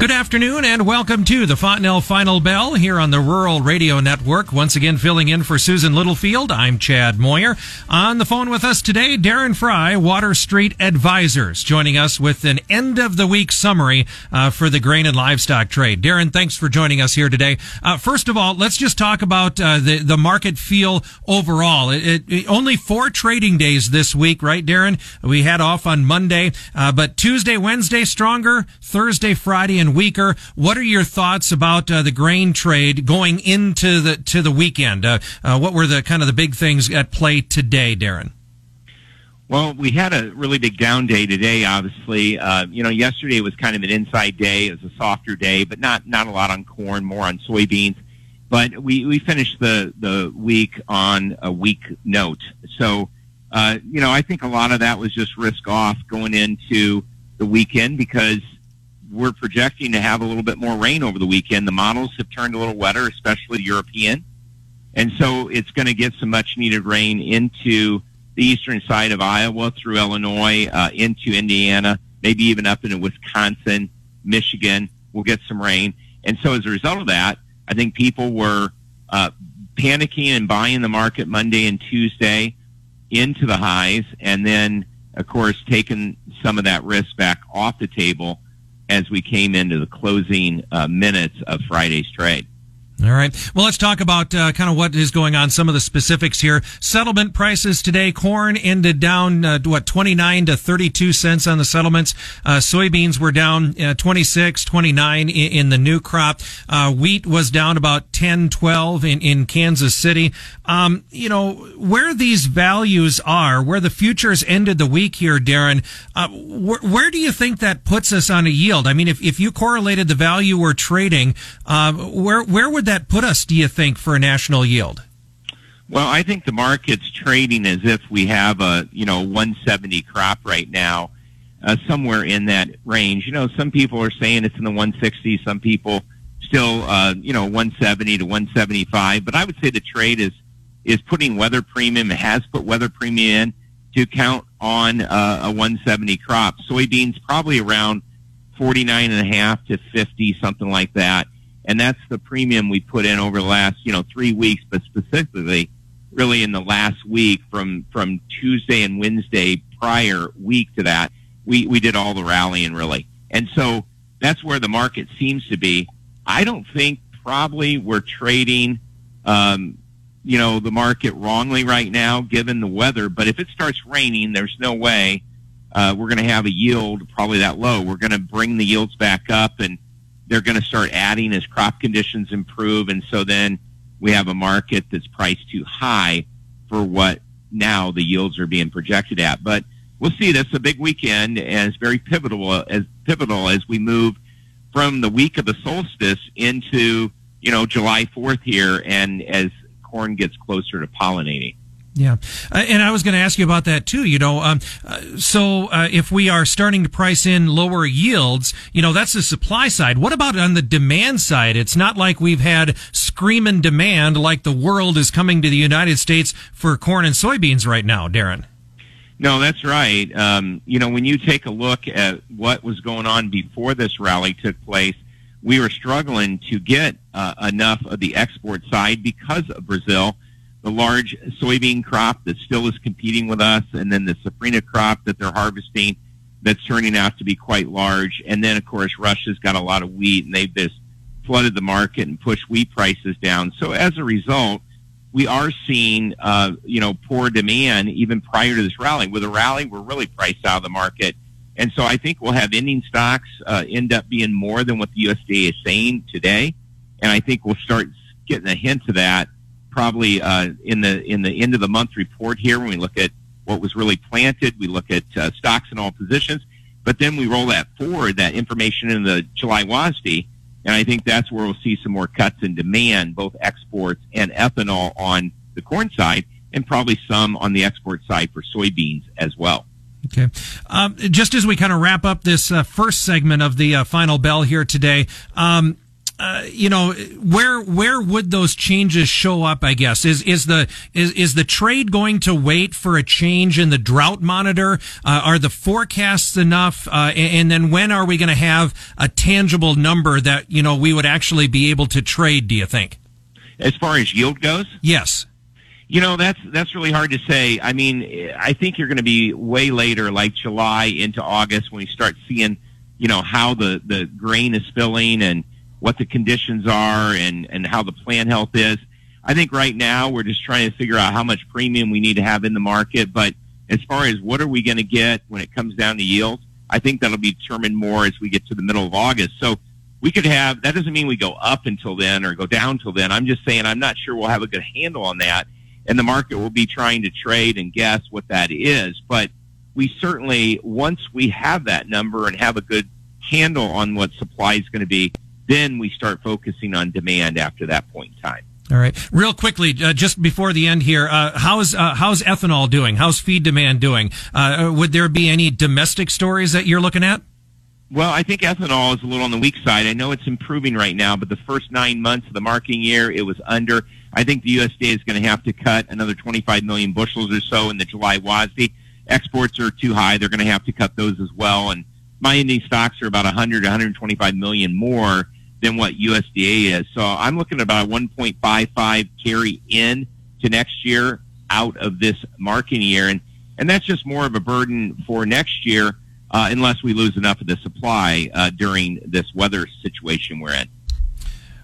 Good afternoon and welcome to the Fontanelle Final Bell here on the Rural Radio Network. Once again, filling in for Susan Littlefield, I'm Chad Moyer. On the phone with us today, Darren Frye, Water Street Advisors, joining us with an end of the week summary uh, for the grain and livestock trade. Darren, thanks for joining us here today. Uh, first of all, let's just talk about uh, the the market feel overall. It, it, it, only four trading days this week, right, Darren? We had off on Monday, uh, but Tuesday, Wednesday stronger, Thursday, Friday, and weaker. What are your thoughts about uh, the grain trade going into the to the weekend? Uh, uh, what were the kind of the big things at play today, Darren? Well, we had a really big down day today. Obviously, uh, you know, yesterday was kind of an inside day. It was a softer day, but not not a lot on corn, more on soybeans. But we we finished the the week on a weak note. So, uh, you know, I think a lot of that was just risk off going into the weekend because we're projecting to have a little bit more rain over the weekend. The models have turned a little wetter, especially European. And so it's going to get some much needed rain into the eastern side of Iowa through Illinois, uh, into Indiana, maybe even up into Wisconsin, Michigan. We'll get some rain. And so as a result of that, I think people were uh, panicking and buying the market Monday and Tuesday into the highs. And then, of course, taking some of that risk back off the table as we came into the closing uh, minutes of Friday's trade. All right. Well, let's talk about uh, kind of what is going on. Some of the specifics here. Settlement prices today. Corn ended down uh, what 29 to 32 cents on the settlements. Uh, soybeans were down uh, 26, 29 in, in, the new crop. Uh, wheat was down about 10, 12 in in Kansas City. Um, you know where these values are, where the futures ended the week here, Darren. Uh, wh- where do you think that puts us on a yield? I mean, if if you correlated the value we're trading, where where would that put us, do you think, for a national yield? Well, I think the market's trading as if we have a, you know, 170 crop right now, uh, somewhere in that range. You know, some people are saying it's in the 160, some people still, uh, you know, 170 to 175, but I would say the trade is, is putting weather premium, it has put weather premium in to count on uh, a 170 crop. Soybeans probably around 49 and a half to 50, something like that and that's the premium we put in over the last you know three weeks, but specifically really in the last week from from Tuesday and Wednesday prior week to that, we we did all the rallying really, and so that's where the market seems to be. I don't think probably we're trading. Um, you know the market wrongly right now given the weather but if it starts raining there's no way uh, we're going to have a yield probably that low we're going to bring the yields back up and they're going to start adding as crop conditions improve. And so then we have a market that's priced too high for what now the yields are being projected at. But we'll see. That's a big weekend and it's very pivotal as pivotal as we move from the week of the solstice into, you know, July 4th here and as corn gets closer to pollinating. Yeah, uh, and I was going to ask you about that too. You know, um, uh, so uh, if we are starting to price in lower yields, you know, that's the supply side. What about on the demand side? It's not like we've had screaming demand like the world is coming to the United States for corn and soybeans right now, Darren. No, that's right. Um, you know, when you take a look at what was going on before this rally took place, we were struggling to get uh, enough of the export side because of Brazil the large soybean crop that still is competing with us, and then the safrinha crop that they're harvesting that's turning out to be quite large. And then, of course, Russia's got a lot of wheat, and they've just flooded the market and pushed wheat prices down. So as a result, we are seeing, uh, you know, poor demand even prior to this rally. With a rally, we're really priced out of the market. And so I think we'll have ending stocks uh, end up being more than what the USDA is saying today. And I think we'll start getting a hint of that probably uh, in the in the end of the month report here when we look at what was really planted. We look at uh, stocks in all positions, but then we roll that forward, that information in the July WASDE, and I think that's where we'll see some more cuts in demand, both exports and ethanol on the corn side, and probably some on the export side for soybeans as well. Okay. Um, just as we kind of wrap up this uh, first segment of the uh, final bell here today, um, uh, you know, where where would those changes show up? I guess is is the is is the trade going to wait for a change in the drought monitor? Uh, are the forecasts enough? Uh, and, and, then when are we going to have a tangible number that you know we would actually be able to trade? Do you think? As far as yield goes, yes. You know that's that's really hard to say. I mean, I think you're going to be way later, like July into August, when we start seeing, you know, how the the grain is filling and what the conditions are and, and how the plant health is. I think right now we're just trying to figure out how much premium we need to have in the market. But as far as what are we going to get when it comes down to yields, I think that'll be determined more as we get to the middle of August. So we could have, that doesn't mean we go up until then or go down till then. I'm just saying I'm not sure we'll have a good handle on that. And the market will be trying to trade and guess what that is. But we certainly, once we have that number and have a good handle on what supply is going to be, then we start focusing on demand after that point in time. All right, real quickly, uh, just before the end here, uh, how's uh, how's ethanol doing? How's feed demand doing? Uh, would there be any domestic stories that you're looking at? Well, I think ethanol is a little on the weak side. I know it's improving right now, but the first nine months of the marketing year, it was under. I think the USDA is going to have to cut another 25 million bushels or so in the July WASDE. Exports are too high; they're going to have to cut those as well. And my ending stocks are about 100 to 125 million more than what USDA is. So I'm looking at about 1.55 carry in to next year out of this marketing year. And, and that's just more of a burden for next year uh, unless we lose enough of the supply uh, during this weather situation we're in.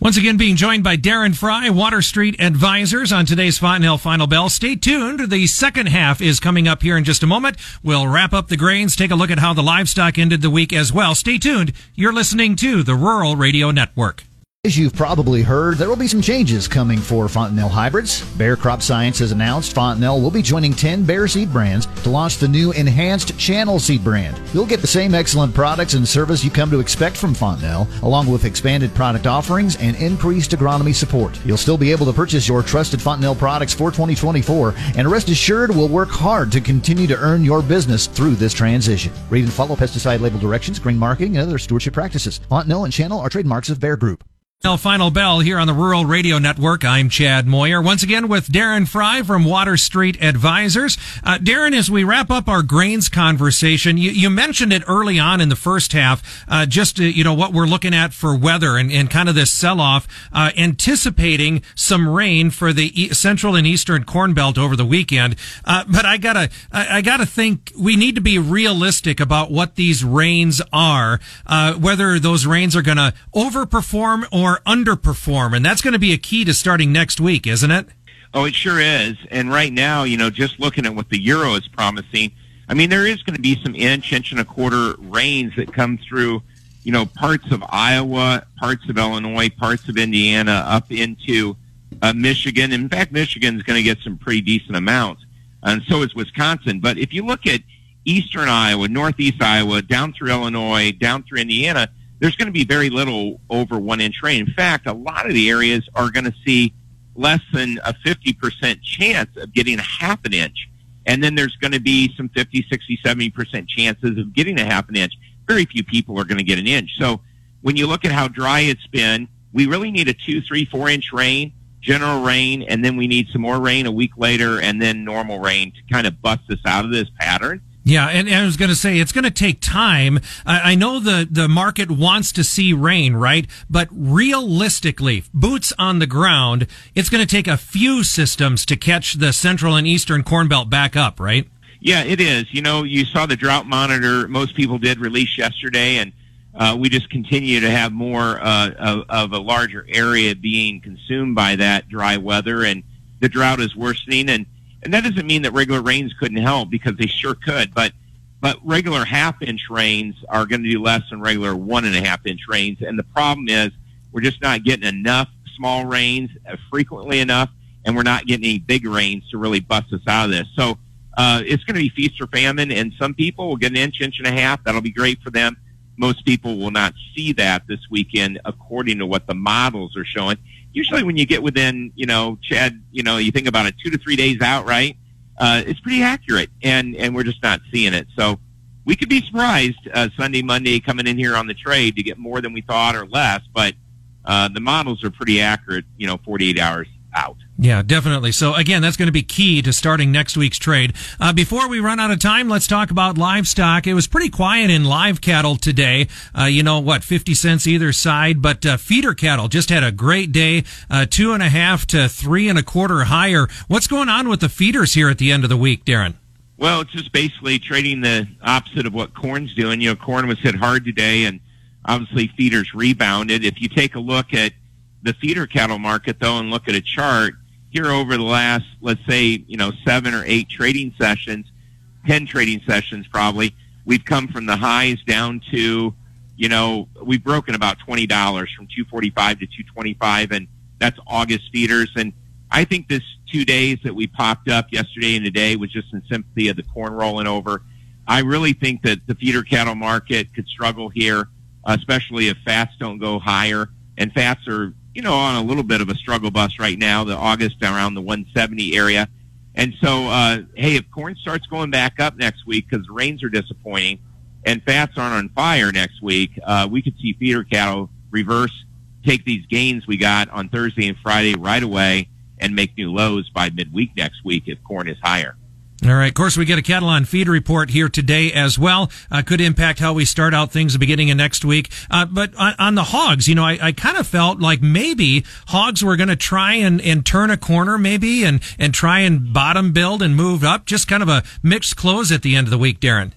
Once again, being joined by Darren Frye, Water Street Advisors on today's Fontanelle Final Bell. Stay tuned. The second half is coming up here in just a moment. We'll wrap up the grains, take a look at how the livestock ended the week as well. Stay tuned. You're listening to the Rural Radio Network. As you've probably heard, there will be some changes coming for Fontanelle hybrids. Bayer Crop Science has announced Fontanelle will be joining 10 Bayer seed brands to launch the new enhanced channel seed brand. You'll get the same excellent products and service you come to expect from Fontanelle, along with expanded product offerings and increased agronomy support. You'll still be able to purchase your trusted Fontanelle products for 2024, and rest assured we'll work hard to continue to earn your business through this transition. Read and follow pesticide label directions, green marketing, and other stewardship practices. Fontanelle and Channel are trademarks of Bayer Group. Final bell here on the Rural Radio Network. I'm Chad Moyer. Once again with Darren Frye from Water Street Advisors. Uh, Darren, as we wrap up our grains conversation, you, you mentioned it early on in the first half, uh, just, uh, you know, what we're looking at for weather and, and kind of this sell-off, uh, anticipating some rain for the e- central and eastern corn belt over the weekend. Uh, but I gotta, I, I, gotta think we need to be realistic about what these rains are, uh, whether those rains are gonna overperform or or underperform. And that's going to be a key to starting next week, isn't it? Oh, it sure is. And right now, you know, just looking at what the Euro is promising, I mean, there is going to be some inch, inch and a quarter rains that come through, you know, parts of Iowa, parts of Illinois, parts of Indiana, up into uh, Michigan. In fact, Michigan is going to get some pretty decent amounts, and so is Wisconsin. But if you look at eastern Iowa, northeast Iowa, down through Illinois, down through Indiana, there's going to be very little over one inch rain. In fact, a lot of the areas are going to see less than a 50% chance of getting a half an inch. And then there's going to be some 50, 60, 70% chances of getting a half an inch. Very few people are going to get an inch. So when you look at how dry it's been, we really need a two, three, four inch rain, general rain, and then we need some more rain a week later and then normal rain to kind of bust us out of this pattern. Yeah, and, and I was going to say it's going to take time. I, I, know the the market wants to see rain, right? But realistically, boots on the ground, it's going to take a few systems to catch the central and eastern corn belt back up, right? Yeah, it is. You know, you saw the drought monitor. Most people did release yesterday, and uh, we just continue to have more uh, of, of a larger area being consumed by that dry weather, and the drought is worsening and and that doesn't mean that regular rains couldn't help because they sure could, but but regular half inch rains are going to do less than regular one and a half inch rains. And the problem is we're just not getting enough small rains uh, frequently enough, and we're not getting any big rains to really bust us out of this. So uh, it's going to be feast or famine, and some people will get an inch, inch and a half. That'll be great for them. Most people will not see that this weekend according to what the models are showing usually when you get within, you know, Chad, you know, you think about it two to three days out, right? Uh, it's pretty accurate, and and we're just not seeing it. So we could be surprised uh, Sunday, Monday coming in here on the trade to get more than we thought or less, but uh, the models are pretty accurate, you know, 48 hours out. Yeah, definitely. So again, that's going to be key to starting next week's trade. Uh, before we run out of time, let's talk about livestock. It was pretty quiet in live cattle today. Uh, you know what, 50 cents either side, but uh, feeder cattle just had a great day, uh, two and a half to three and a quarter higher. What's going on with the feeders here at the end of the week, Darren? Well, it's just basically trading the opposite of what corn's doing. You know, corn was hit hard today and obviously feeders rebounded. If you take a look at the feeder cattle market though and look at a chart, here over the last, let's say, you know, seven or eight trading sessions, 10 trading sessions probably, we've come from the highs down to, you know, we've broken about $20 from 245 to 225 and that's August feeders. And I think this two days that we popped up yesterday and today was just in sympathy of the corn rolling over. I really think that the feeder cattle market could struggle here, especially if fats don't go higher. And fats are you know, on a little bit of a struggle bus right now, the August around the 170 area. And so, uh, hey, if corn starts going back up next week because the rains are disappointing and fats aren't on fire next week, uh, we could see feeder cattle reverse, take these gains we got on Thursday and Friday right away and make new lows by midweek next week if corn is higher. All right. Of course, we get a cattle on feed report here today as well. Uh, could impact how we start out things the beginning of next week. Uh, but on, on, the hogs, you know, I, I kind of felt like maybe hogs were going to try and, and turn a corner maybe and, and try and bottom build and move up. Just kind of a mixed close at the end of the week, Darren.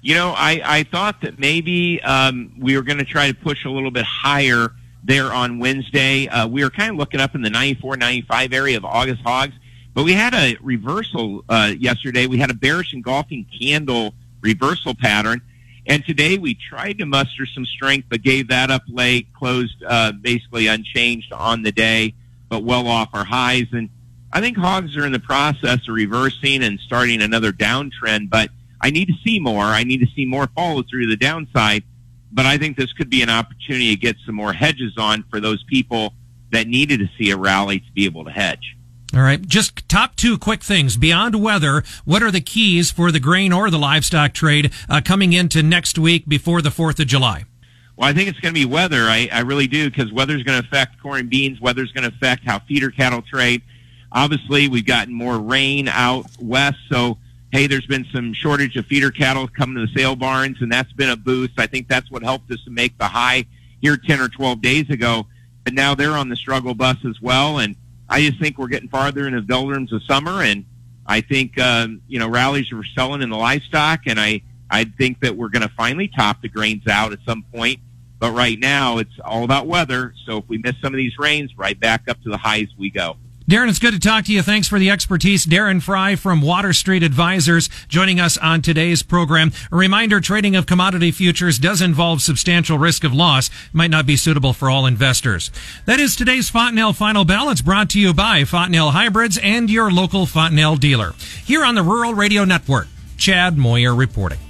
You know, I, I thought that maybe um, we were going to try to push a little bit higher there on Wednesday. Uh, we were kind of looking up in the 94, 95 area of August hogs but we had a reversal uh, yesterday. We had a bearish engulfing candle reversal pattern. And today we tried to muster some strength, but gave that up late, closed uh, basically unchanged on the day, but well off our highs. And I think hogs are in the process of reversing and starting another downtrend, but I need to see more. I need to see more follow through the downside. But I think this could be an opportunity to get some more hedges on for those people that needed to see a rally to be able to hedge. All right. Just top two quick things. Beyond weather, what are the keys for the grain or the livestock trade uh, coming into next week before the 4th of July? Well, I think it's going to be weather. I, I really do because weather's going to affect corn and beans. Weather's going to affect how feeder cattle trade. Obviously, we've gotten more rain out west. So, hey, there's been some shortage of feeder cattle coming to the sale barns, and that's been a boost. I think that's what helped us to make the high here 10 or 12 days ago. But now they're on the struggle bus as well. And I just think we're getting farther in the doldrums of summer, and I think um, you know rallies are selling in the livestock, and I I think that we're going to finally top the grains out at some point. But right now, it's all about weather. So if we miss some of these rains, right back up to the highs we go. Darren, it's good to talk to you. Thanks for the expertise. Darren Frye from Water Street Advisors joining us on today's program. A reminder, trading of commodity futures does involve substantial risk of loss. Might not be suitable for all investors. That is today's Fontanelle Final Balance brought to you by Fontanelle Hybrids and your local Fontanelle dealer. Here on the Rural Radio Network, Chad Moyer reporting.